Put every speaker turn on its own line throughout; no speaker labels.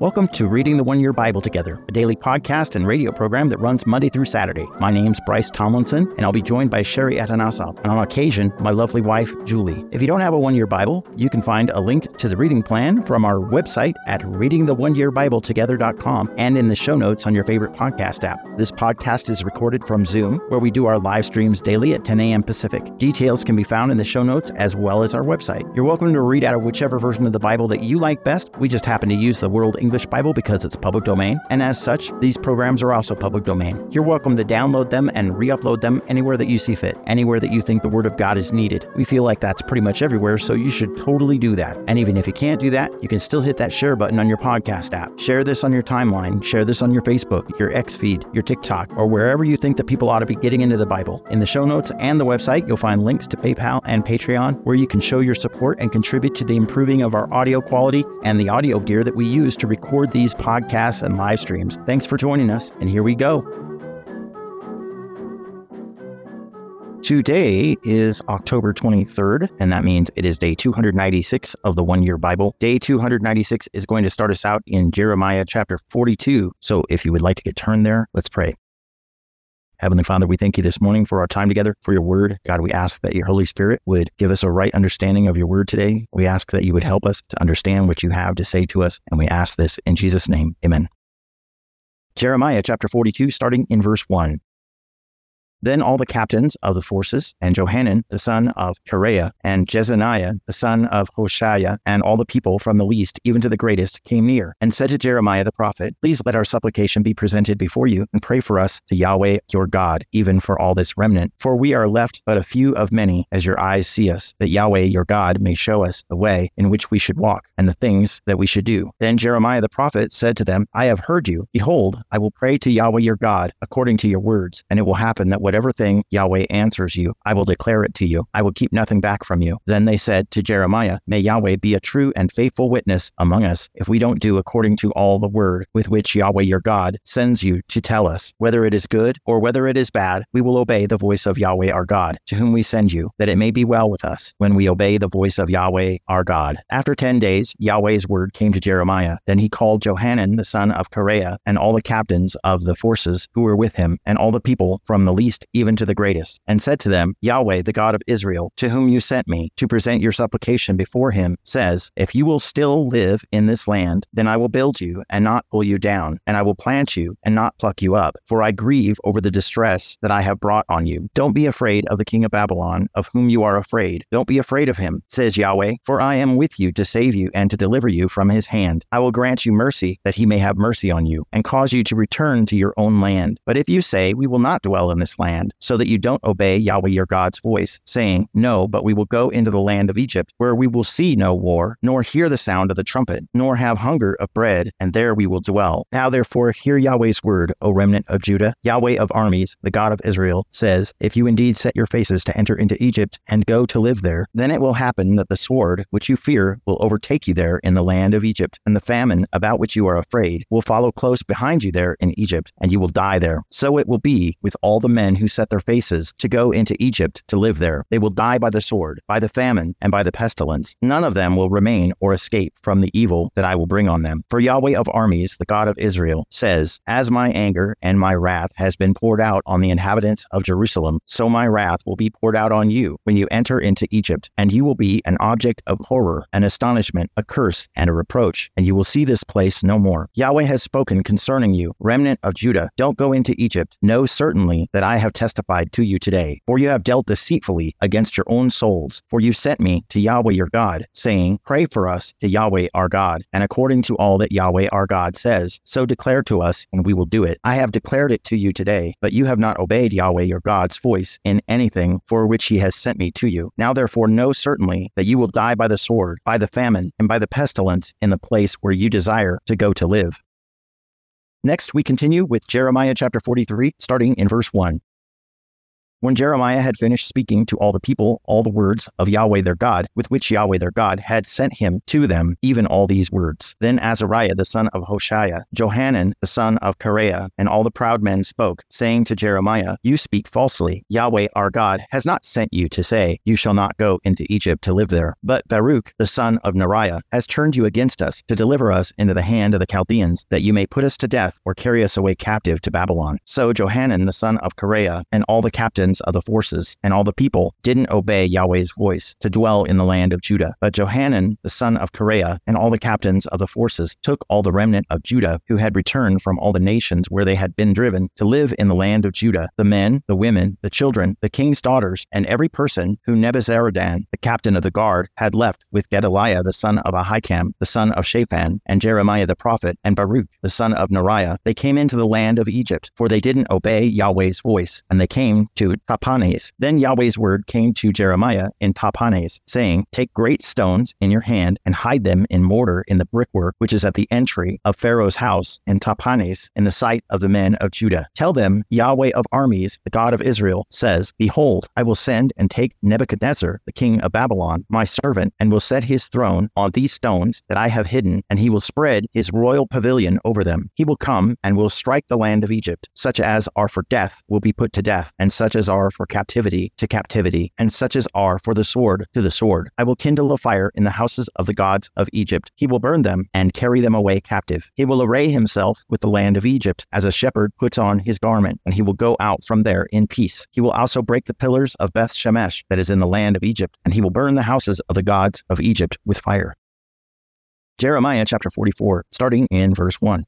Welcome to Reading the One Year Bible Together, a daily podcast and radio program that runs Monday through Saturday. My name's Bryce Tomlinson, and I'll be joined by Sherry Atanasoff, and on occasion, my lovely wife, Julie. If you don't have a one year Bible, you can find a link to the reading plan from our website at readingtheoneyearbibletogether.com and in the show notes on your favorite podcast app. This podcast is recorded from Zoom, where we do our live streams daily at 10 a.m. Pacific. Details can be found in the show notes as well as our website. You're welcome to read out of whichever version of the Bible that you like best. We just happen to use the World English Bible because it's public domain, and as such, these programs are also public domain. You're welcome to download them and re upload them anywhere that you see fit, anywhere that you think the Word of God is needed. We feel like that's pretty much everywhere, so you should totally do that. And even if you can't do that, you can still hit that share button on your podcast app. Share this on your timeline, share this on your Facebook, your X feed, your TikTok, or wherever you think that people ought to be getting into the Bible. In the show notes and the website, you'll find links to PayPal and Patreon where you can show your support and contribute to the improving of our audio quality and the audio gear that we use to record these podcasts and live streams. Thanks for joining us, and here we go. Today is October 23rd, and that means it is day 296 of the one year Bible. Day 296 is going to start us out in Jeremiah chapter 42. So if you would like to get turned there, let's pray. Heavenly Father, we thank you this morning for our time together, for your word. God, we ask that your Holy Spirit would give us a right understanding of your word today. We ask that you would help us to understand what you have to say to us. And we ask this in Jesus' name. Amen. Jeremiah chapter 42, starting in verse 1. Then all the captains of the forces, and Johanan the son of Kareah, and Jezaniah the son of Hoshaiah, and all the people from the least even to the greatest, came near, and said to Jeremiah the prophet, Please let our supplication be presented before you, and pray for us to Yahweh your God, even for all this remnant. For we are left but a few of many, as your eyes see us, that Yahweh your God may show us the way in which we should walk, and the things that we should do. Then Jeremiah the prophet said to them, I have heard you. Behold, I will pray to Yahweh your God, according to your words, and it will happen that whatever thing Yahweh answers you, I will declare it to you. I will keep nothing back from you. Then they said to Jeremiah, May Yahweh be a true and faithful witness among us if we don't do according to all the word with which Yahweh your God sends you to tell us. Whether it is good or whether it is bad, we will obey the voice of Yahweh our God, to whom we send you, that it may be well with us when we obey the voice of Yahweh our God. After ten days, Yahweh's word came to Jeremiah. Then he called Johanan the son of Kareah and all the captains of the forces who were with him, and all the people from the least even to the greatest, and said to them, Yahweh, the God of Israel, to whom you sent me to present your supplication before him, says, If you will still live in this land, then I will build you and not pull you down, and I will plant you and not pluck you up, for I grieve over the distress that I have brought on you. Don't be afraid of the king of Babylon, of whom you are afraid. Don't be afraid of him, says Yahweh, for I am with you to save you and to deliver you from his hand. I will grant you mercy, that he may have mercy on you, and cause you to return to your own land. But if you say, We will not dwell in this land, so that you don't obey Yahweh your God's voice, saying, No, but we will go into the land of Egypt, where we will see no war, nor hear the sound of the trumpet, nor have hunger of bread, and there we will dwell. Now therefore hear Yahweh's word, O remnant of Judah. Yahweh of armies, the God of Israel, says, If you indeed set your faces to enter into Egypt and go to live there, then it will happen that the sword which you fear will overtake you there in the land of Egypt, and the famine about which you are afraid will follow close behind you there in Egypt, and you will die there. So it will be with all the men who set their faces to go into Egypt to live there. They will die by the sword, by the famine, and by the pestilence. None of them will remain or escape from the evil that I will bring on them. For Yahweh of armies, the God of Israel, says, As my anger and my wrath has been poured out on the inhabitants of Jerusalem, so my wrath will be poured out on you when you enter into Egypt, and you will be an object of horror, an astonishment, a curse, and a reproach, and you will see this place no more. Yahweh has spoken concerning you, remnant of Judah. Don't go into Egypt. Know certainly that I have testified to you today, for you have dealt deceitfully against your own souls. For you sent me to Yahweh your God, saying, Pray for us to Yahweh our God, and according to all that Yahweh our God says, so declare to us, and we will do it. I have declared it to you today, but you have not obeyed Yahweh your God's voice in anything for which he has sent me to you. Now therefore know certainly that you will die by the sword, by the famine, and by the pestilence in the place where you desire to go to live. Next, we continue with Jeremiah chapter 43, starting in verse 1. When Jeremiah had finished speaking to all the people all the words of Yahweh their God, with which Yahweh their God had sent him to them, even all these words. Then Azariah the son of Hoshaiah, Johanan the son of Kareah, and all the proud men spoke, saying to Jeremiah, You speak falsely. Yahweh our God has not sent you to say, You shall not go into Egypt to live there. But Baruch the son of Neriah has turned you against us to deliver us into the hand of the Chaldeans, that you may put us to death or carry us away captive to Babylon. So Johanan the son of Kareah and all the captains of the forces and all the people didn't obey Yahweh's voice to dwell in the land of Judah. But Johanan the son of Kareah and all the captains of the forces took all the remnant of Judah who had returned from all the nations where they had been driven to live in the land of Judah, the men, the women, the children, the king's daughters, and every person who Nebuzaradan, the captain of the guard, had left with Gedaliah the son of Ahikam, the son of Shaphan, and Jeremiah the prophet, and Baruch the son of Neriah. They came into the land of Egypt, for they didn't obey Yahweh's voice, and they came to Tahpanhes. Then Yahweh's word came to Jeremiah in Tahpanhes, saying, Take great stones in your hand and hide them in mortar in the brickwork which is at the entry of Pharaoh's house in Tahpanhes in the sight of the men of Judah. Tell them, Yahweh of armies, the God of Israel, says, Behold, I will send and take Nebuchadnezzar, the king of Babylon, my servant, and will set his throne on these stones that I have hidden, and he will spread his royal pavilion over them. He will come and will strike the land of Egypt. Such as are for death will be put to death, and such as are for captivity to captivity, and such as are for the sword to the sword. I will kindle a fire in the houses of the gods of Egypt. He will burn them and carry them away captive. He will array himself with the land of Egypt, as a shepherd puts on his garment, and he will go out from there in peace. He will also break the pillars of Beth Shemesh that is in the land of Egypt, and he will burn the houses of the gods of Egypt with fire. Jeremiah chapter 44, starting in verse 1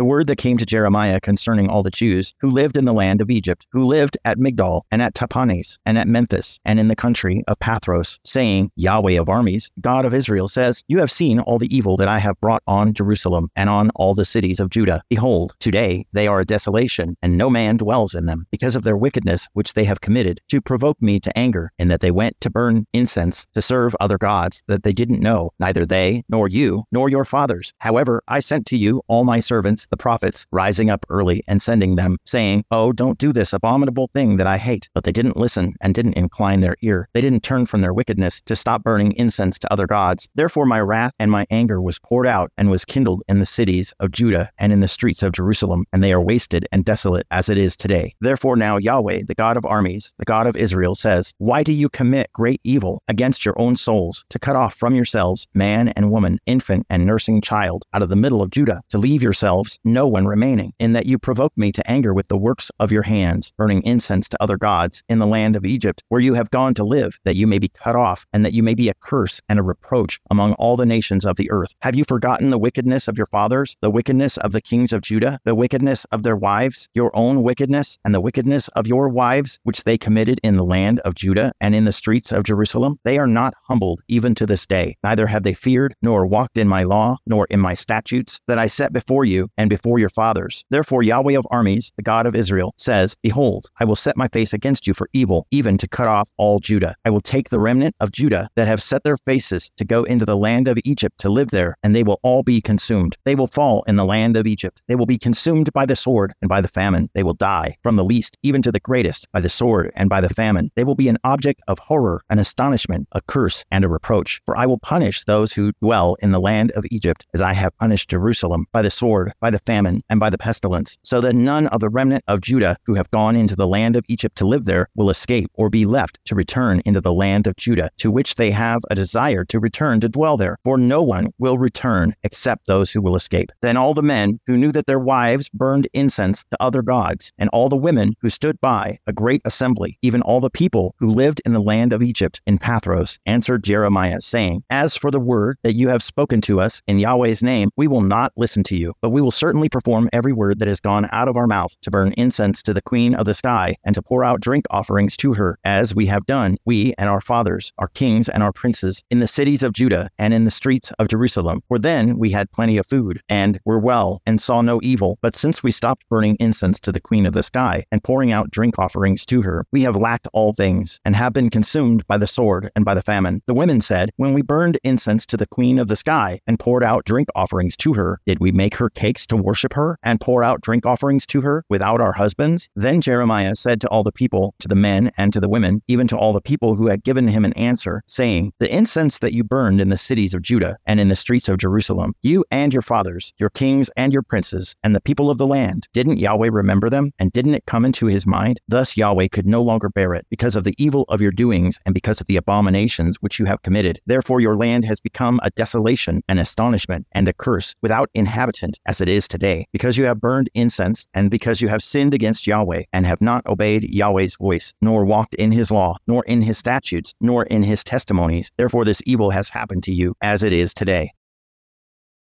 the word that came to Jeremiah concerning all the Jews who lived in the land of Egypt, who lived at Migdol and at Tahpanhes and at Memphis and in the country of Pathros, saying, Yahweh of armies, God of Israel says, You have seen all the evil that I have brought on Jerusalem and on all the cities of Judah. Behold, today they are a desolation, and no man dwells in them, because of their wickedness which they have committed, to provoke me to anger, in that they went to burn incense to serve other gods that they didn't know, neither they, nor you, nor your fathers. However, I sent to you all my servants the prophets, rising up early and sending them, saying, Oh, don't do this abominable thing that I hate. But they didn't listen and didn't incline their ear. They didn't turn from their wickedness to stop burning incense to other gods. Therefore, my wrath and my anger was poured out and was kindled in the cities of Judah and in the streets of Jerusalem, and they are wasted and desolate as it is today. Therefore, now Yahweh, the God of armies, the God of Israel, says, Why do you commit great evil against your own souls to cut off from yourselves man and woman, infant and nursing child out of the middle of Judah, to leave yourselves no one remaining, in that you provoke me to anger with the works of your hands, burning incense to other gods in the land of Egypt, where you have gone to live, that you may be cut off, and that you may be a curse and a reproach among all the nations of the earth. Have you forgotten the wickedness of your fathers, the wickedness of the kings of Judah, the wickedness of their wives, your own wickedness, and the wickedness of your wives, which they committed in the land of Judah and in the streets of Jerusalem? They are not humbled even to this day, neither have they feared, nor walked in my law, nor in my statutes that I set before you and before your fathers. Therefore, Yahweh of armies, the God of Israel, says, Behold, I will set my face against you for evil, even to cut off all Judah. I will take the remnant of Judah that have set their faces to go into the land of Egypt to live there, and they will all be consumed. They will fall in the land of Egypt. They will be consumed by the sword and by the famine. They will die, from the least even to the greatest, by the sword and by the famine. They will be an object of horror, an astonishment, a curse, and a reproach. For I will punish those who dwell in the land of Egypt, as I have punished Jerusalem, by the sword, by the famine, and by the pestilence, so that none of the remnant of Judah who have gone into the land of Egypt to live there will escape or be left to return into the land of Judah, to which they have a desire to return to dwell there. For no one will return except those who will escape. Then all the men who knew that their wives burned incense to other gods, and all the women who stood by, a great assembly, even all the people who lived in the land of Egypt in Pathros, answered Jeremiah, saying, As for the word that you have spoken to us in Yahweh's name, we will not listen to you, but we will certainly perform every word that has gone out of our mouth to burn incense to the Queen of the sky and to pour out drink offerings to her, as we have done, we and our fathers, our kings and our princes, in the cities of Judah and in the streets of Jerusalem. For then we had plenty of food and were well and saw no evil. But since we stopped burning incense to the Queen of the sky and pouring out drink offerings to her, we have lacked all things and have been consumed by the sword and by the famine. The women said, When we burned incense to the Queen of the sky and poured out drink offerings to her, did we make her cakes to worship her and pour out drink offerings to her without our husbands? Then Jeremiah said to all the people, to the men and to the women, even to all the people who had given him an answer, saying, The incense that you burned in the cities of Judah and in the streets of Jerusalem, you and your fathers, your kings and your princes, and the people of the land, didn't Yahweh remember them? And didn't it come into his mind? Thus Yahweh could no longer bear it, because of the evil of your doings and because of the abominations which you have committed. Therefore your land has become a desolation, an astonishment, and a curse, without inhabitant, as it is today, because you have burned incense, and because you have sinned against Yahweh, and have not obeyed Yahweh's voice, nor walked in his law, nor in his statutes, nor in his testimonies. Therefore this evil has happened to you, as it is today.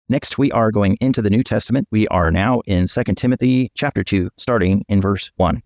Next, we are going into the New Testament. We are now in 2 Timothy chapter 2, starting in verse 1.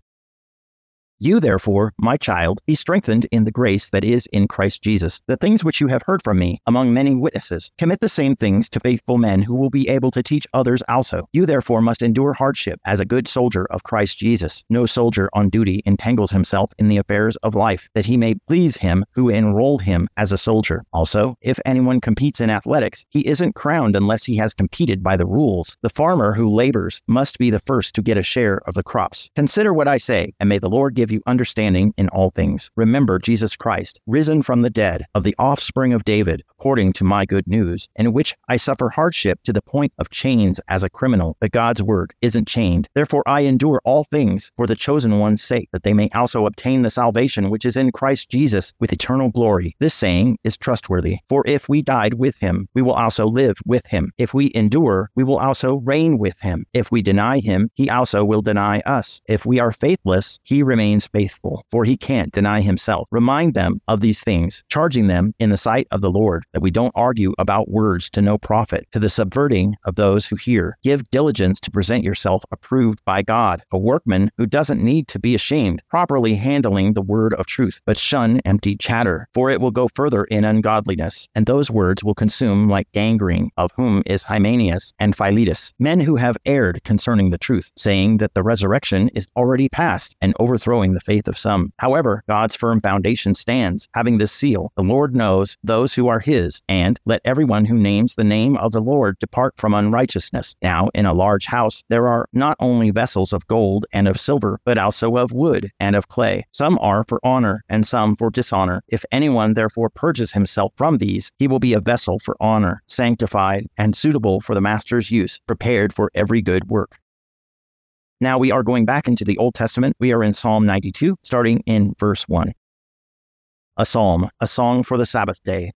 You, therefore, my child, be strengthened in the grace that is in Christ Jesus. The things which you have heard from me among many witnesses, commit the same things to faithful men who will be able to teach others also. You, therefore, must endure hardship as a good soldier of Christ Jesus. No soldier on duty entangles himself in the affairs of life, that he may please him who enrolled him as a soldier. Also, if anyone competes in athletics, he isn't crowned unless he has competed by the rules. The farmer who labors must be the first to get a share of the crops. Consider what I say, and may the Lord give give you understanding in all things. Remember Jesus Christ, risen from the dead, of the offspring of David, according to my good news, in which I suffer hardship to the point of chains as a criminal, but God's word isn't chained. Therefore I endure all things for the chosen one's sake, that they may also obtain the salvation which is in Christ Jesus with eternal glory. This saying is trustworthy. For if we died with him, we will also live with him. If we endure, we will also reign with him. If we deny him, he also will deny us. If we are faithless, he remains remains faithful, for he can't deny himself. Remind them of these things, charging them in the sight of the Lord that we don't argue about words to no profit, to the subverting of those who hear. Give diligence to present yourself approved by God, a workman who doesn't need to be ashamed, properly handling the word of truth, but shun empty chatter, for it will go further in ungodliness, and those words will consume like gangrene, of whom is Hymenaeus and Philetus, men who have erred concerning the truth, saying that the resurrection is already past and overthrowing the faith of some. However, God's firm foundation stands, having this seal The Lord knows those who are his, and let everyone who names the name of the Lord depart from unrighteousness. Now, in a large house, there are not only vessels of gold and of silver, but also of wood and of clay. Some are for honor, and some for dishonor. If anyone therefore purges himself from these, he will be a vessel for honor, sanctified, and suitable for the master's use, prepared for every good work. Now we are going back into the Old Testament. We are in Psalm 92, starting in verse 1. A psalm, a song for the Sabbath day.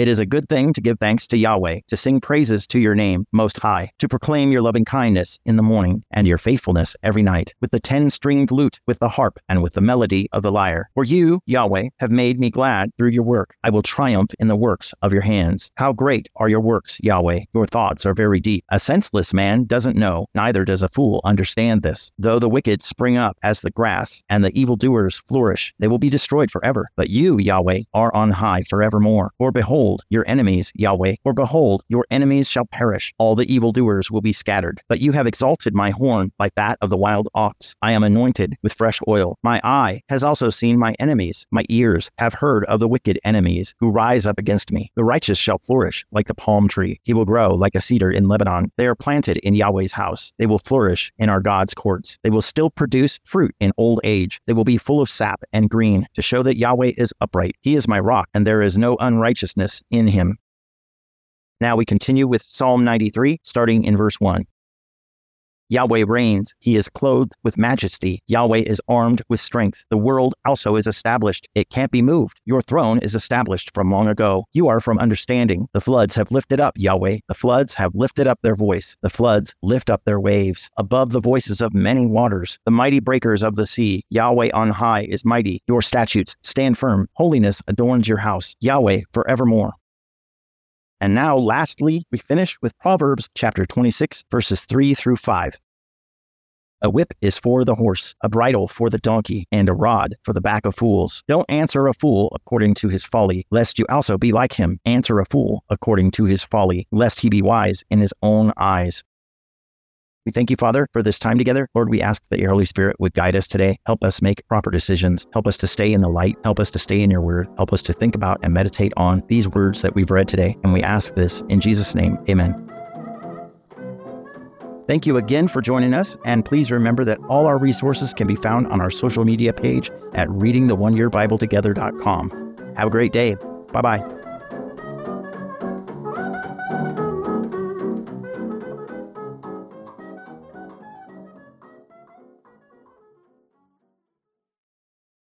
It is a good thing to give thanks to Yahweh, to sing praises to your name, Most High, to proclaim your loving kindness in the morning and your faithfulness every night, with the ten stringed lute, with the harp, and with the melody of the lyre. For you, Yahweh, have made me glad through your work. I will triumph in the works of your hands. How great are your works, Yahweh! Your thoughts are very deep. A senseless man doesn't know, neither does a fool understand this. Though the wicked spring up as the grass, and the evildoers flourish, they will be destroyed forever. But you, Yahweh, are on high forevermore. For behold, behold your enemies, Yahweh, or behold, your enemies shall perish. All the evildoers will be scattered. But you have exalted my horn like that of the wild ox. I am anointed with fresh oil. My eye has also seen my enemies. My ears have heard of the wicked enemies who rise up against me. The righteous shall flourish like the palm tree. He will grow like a cedar in Lebanon. They are planted in Yahweh's house. They will flourish in our God's courts. They will still produce fruit in old age. They will be full of sap and green to show that Yahweh is upright. He is my rock, and there is no unrighteousness in him. Now we continue with Psalm 93, starting in verse 1. Yahweh reigns. He is clothed with majesty. Yahweh is armed with strength. The world also is established. It can't be moved. Your throne is established from long ago. You are from understanding. The floods have lifted up, Yahweh. The floods have lifted up their voice. The floods lift up their waves above the voices of many waters. The mighty breakers of the sea. Yahweh on high is mighty. Your statutes stand firm. Holiness adorns your house. Yahweh forevermore. And now, lastly, we finish with Proverbs chapter 26, verses 3 through 5. A whip is for the horse, a bridle for the donkey, and a rod for the back of fools. Don't answer a fool according to his folly, lest you also be like him. Answer a fool according to his folly, lest he be wise in his own eyes. We thank you, Father, for this time together. Lord, we ask that your Holy Spirit would guide us today. Help us make proper decisions. Help us to stay in the light. Help us to stay in your word. Help us to think about and meditate on these words that we've read today. And we ask this in Jesus' name. Amen. Thank you again for joining us, and please remember that all our resources can be found on our social media page at readingtheoneyearbibletogethers.com. Have a great day. Bye bye.